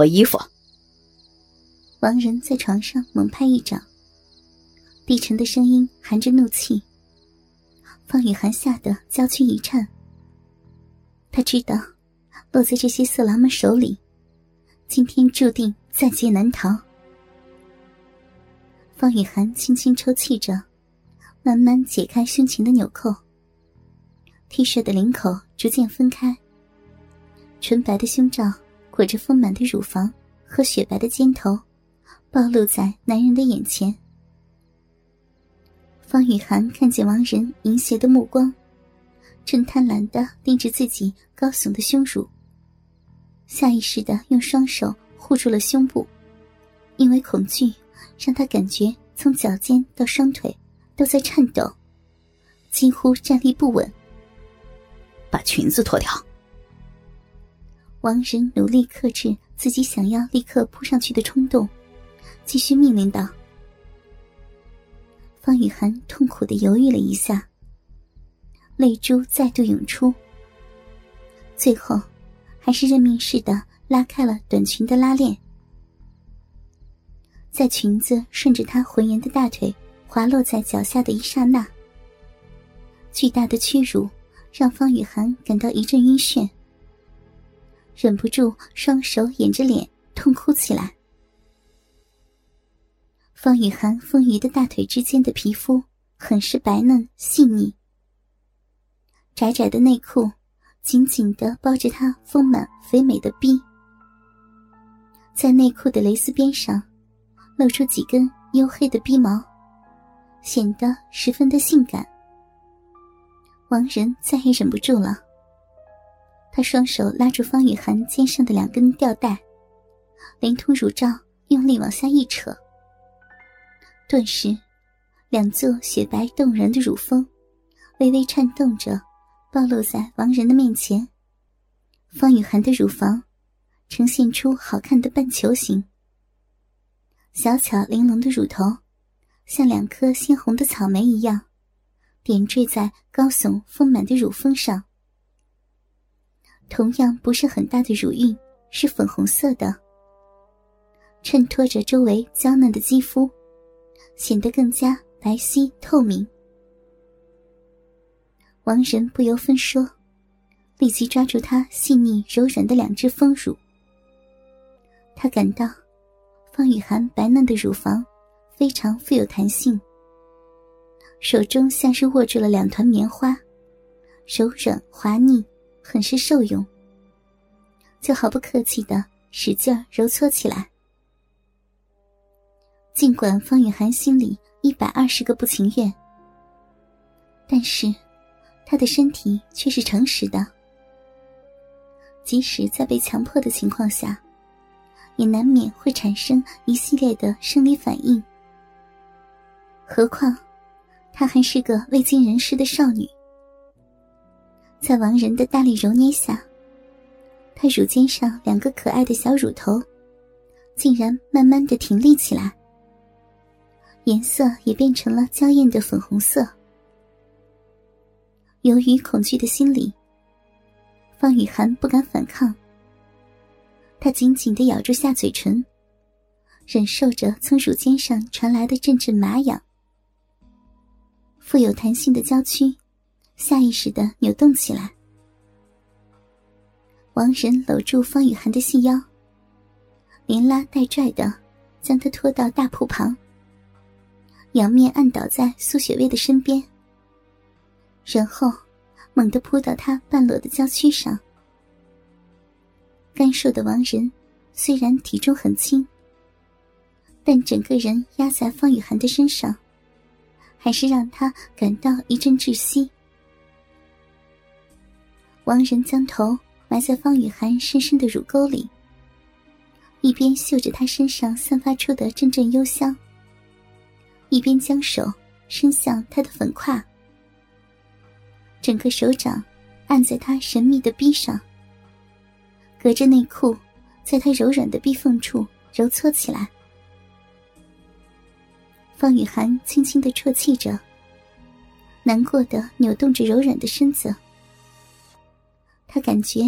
脱衣服！王仁在床上猛拍一掌，低沉的声音含着怒气。方雨涵吓得娇躯一颤。他知道，落在这些色狼们手里，今天注定在劫难逃。方雨涵轻轻抽泣着，慢慢解开胸前的纽扣。T 恤的领口逐渐分开，纯白的胸罩裹着丰满的乳房和雪白的肩头，暴露在男人的眼前。方雨涵看见王仁淫邪的目光，正贪婪的盯着自己高耸的胸乳，下意识的用双手护住了胸部，因为恐惧，让他感觉从脚尖到双腿都在颤抖，几乎站立不稳。把裙子脱掉。王仁努力克制自己想要立刻扑上去的冲动，继续命令道。方雨涵痛苦的犹豫了一下，泪珠再度涌出。最后，还是认命似的拉开了短裙的拉链，在裙子顺着她浑圆的大腿滑落在脚下的一刹那，巨大的屈辱让方雨涵感到一阵晕眩，忍不住双手掩着脸痛哭起来。方雨涵丰腴的大腿之间的皮肤很是白嫩细腻，窄窄的内裤紧紧的包着她丰满肥美的臂，在内裤的蕾丝边上露出几根黝黑的逼毛，显得十分的性感。王仁再也忍不住了，他双手拉住方雨涵肩上的两根吊带，连同乳罩用力往下一扯。顿时，两座雪白动人的乳峰微微颤动着，暴露在王仁的面前。方雨涵的乳房呈现出好看的半球形，小巧玲珑的乳头像两颗鲜红的草莓一样，点缀在高耸丰满的乳峰上。同样不是很大的乳晕是粉红色的，衬托着周围娇嫩的肌肤。显得更加白皙透明。王仁不由分说，立即抓住她细腻柔软的两只丰乳。他感到方雨涵白嫩的乳房非常富有弹性，手中像是握住了两团棉花，柔软滑腻，很是受用，就毫不客气的使劲揉搓起来。尽管方雨涵心里一百二十个不情愿，但是她的身体却是诚实的。即使在被强迫的情况下，也难免会产生一系列的生理反应。何况，她还是个未经人事的少女。在王仁的大力揉捏下，她乳尖上两个可爱的小乳头，竟然慢慢的挺立起来。颜色也变成了娇艳的粉红色。由于恐惧的心理，方雨涵不敢反抗。她紧紧的咬住下嘴唇，忍受着从乳尖上传来的阵阵麻痒。富有弹性的娇躯，下意识的扭动起来。王仁搂住方雨涵的细腰，连拉带拽的将她拖到大铺旁。仰面按倒在苏雪薇的身边，然后猛地扑到她半裸的娇躯上。干瘦的王仁虽然体重很轻，但整个人压在方雨涵的身上，还是让他感到一阵窒息。王仁将头埋在方雨涵深深的乳沟里，一边嗅着她身上散发出的阵阵幽香。一边将手伸向她的粉胯，整个手掌按在她神秘的臂上，隔着内裤，在她柔软的臂缝处揉搓起来。方雨涵轻轻的啜泣着，难过的扭动着柔软的身子。他感觉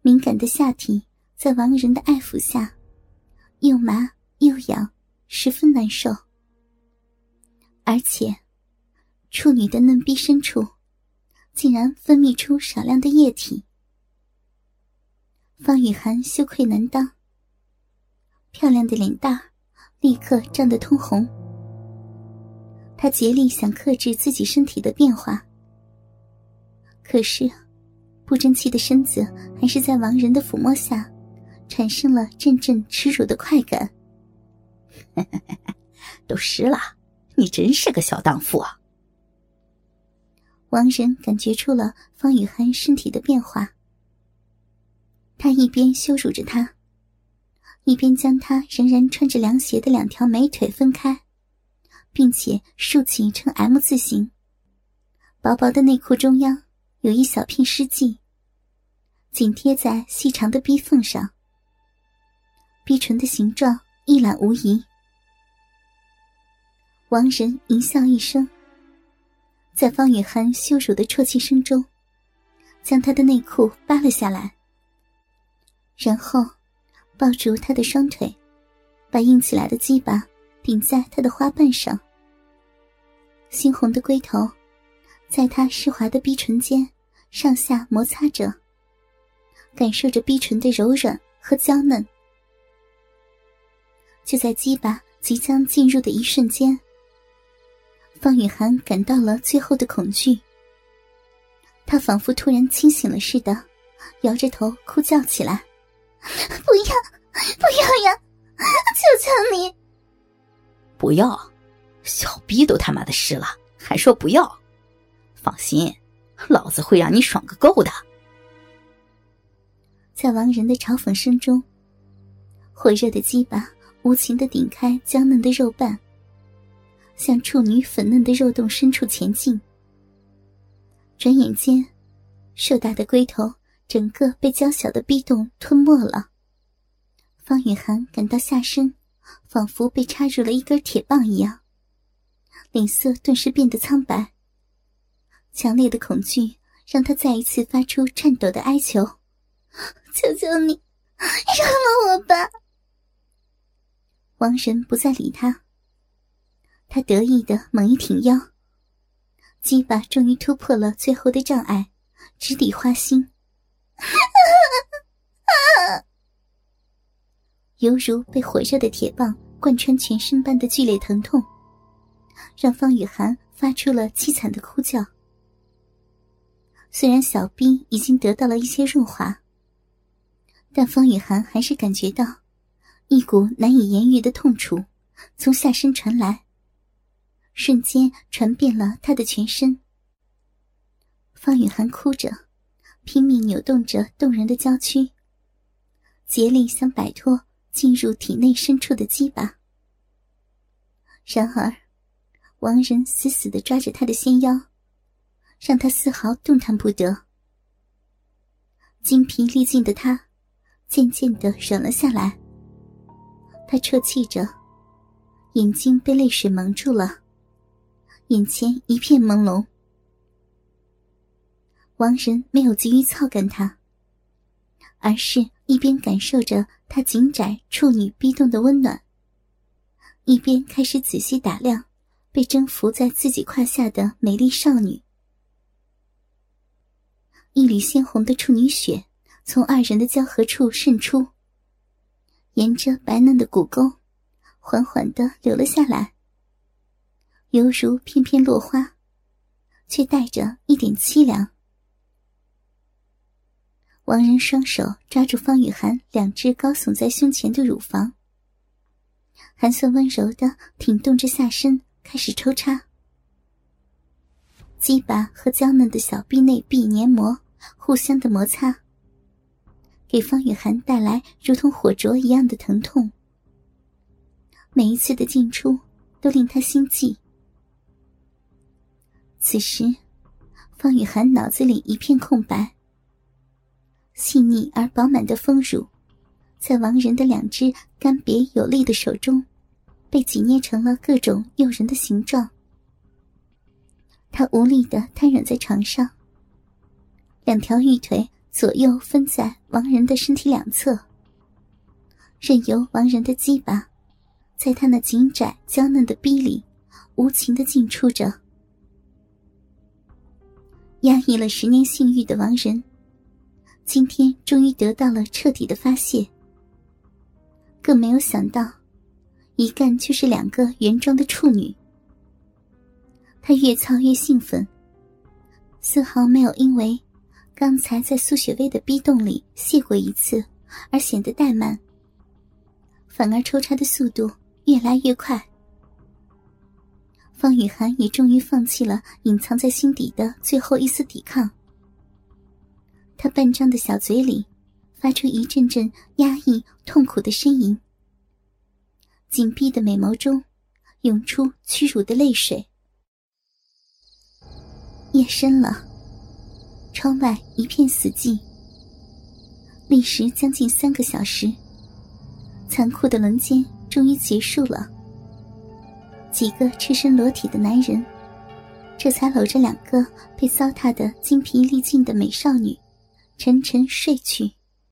敏感的下体在王仁的爱抚下，又麻又痒，十分难受。而且，处女的嫩逼深处，竟然分泌出少量的液体。方雨涵羞愧难当，漂亮的脸蛋立刻涨得通红。她竭力想克制自己身体的变化，可是。不争气的身子还是在王仁的抚摸下，产生了阵阵耻辱的快感。都湿了，你真是个小荡妇啊！王仁感觉出了方雨涵身体的变化，他一边羞辱着她，一边将她仍然穿着凉鞋的两条美腿分开，并且竖起成 M 字形。薄薄的内裤中央有一小片湿迹。紧贴在细长的逼缝上，逼唇的形状一览无遗。王仁淫笑一声，在方雨涵羞辱的啜泣声中，将她的内裤扒了下来，然后抱住她的双腿，把硬起来的鸡巴顶在她的花瓣上，猩红的龟头在她湿滑的逼唇间上下摩擦着。感受着逼唇的柔软和娇嫩，就在鸡巴即将进入的一瞬间，方雨涵感到了最后的恐惧。他仿佛突然清醒了似的，摇着头哭叫起来：“不要，不要呀！求求你，不要！小逼都他妈的湿了，还说不要？放心，老子会让你爽个够的。”在王仁的嘲讽声中，火热的鸡巴无情的顶开娇嫩的肉瓣，向处女粉嫩的肉洞深处前进。转眼间，硕大的龟头整个被娇小的逼洞吞没了。方雨涵感到下身仿佛被插入了一根铁棒一样，脸色顿时变得苍白。强烈的恐惧让他再一次发出颤抖的哀求。求求你，饶了我吧！王仁不再理他，他得意的猛一挺腰，鸡巴终于突破了最后的障碍，直抵花心，犹如被火热的铁棒贯穿全身般的剧烈疼痛，让方雨涵发出了凄惨的哭叫。虽然小兵已经得到了一些润滑。但方雨涵还是感觉到一股难以言喻的痛楚从下身传来，瞬间传遍了他的全身。方雨涵哭着，拼命扭动着动人的娇躯，竭力想摆脱进入体内深处的鸡巴。然而，王仁死死的抓着他的纤腰，让他丝毫动弹不得。精疲力尽的他。渐渐的软了下来，他啜泣着，眼睛被泪水蒙住了，眼前一片朦胧。王仁没有急于操干他，而是一边感受着他紧窄处女逼动的温暖，一边开始仔细打量被征服在自己胯下的美丽少女，一缕鲜红的处女血。从二人的交合处渗出，沿着白嫩的骨沟，缓缓的流了下来，犹如片片落花，却带着一点凄凉。王仁双手抓住方雨涵两只高耸在胸前的乳房，还算温柔的挺动着下身，开始抽插。鸡巴和娇嫩的小臂内壁黏膜互相的摩擦。给方雨涵带来如同火灼一样的疼痛，每一次的进出都令他心悸。此时，方雨涵脑子里一片空白。细腻而饱满的丰乳，在王仁的两只干瘪有力的手中，被挤捏成了各种诱人的形状。他无力的瘫软在床上，两条玉腿。左右分在王仁的身体两侧，任由王仁的鸡巴，在他那紧窄娇嫩的逼里，无情的进出着。压抑了十年性欲的王仁，今天终于得到了彻底的发泄。更没有想到，一干却是两个原装的处女。他越操越兴奋，丝毫没有因为刚才在苏雪薇的逼洞里泄过一次而显得怠慢，反而抽插的速度越来越快。方雨涵也终于放弃了隐藏在心底的最后一丝抵抗，他半张的小嘴里发出一阵阵压抑、痛苦的呻吟，紧闭的美眸中涌出屈辱的泪水。夜深了，窗外一片死寂。历时将近三个小时，残酷的轮奸终于结束了。几个赤身裸体的男人，这才搂着两个被糟蹋的精疲力尽的美少女，沉沉睡去。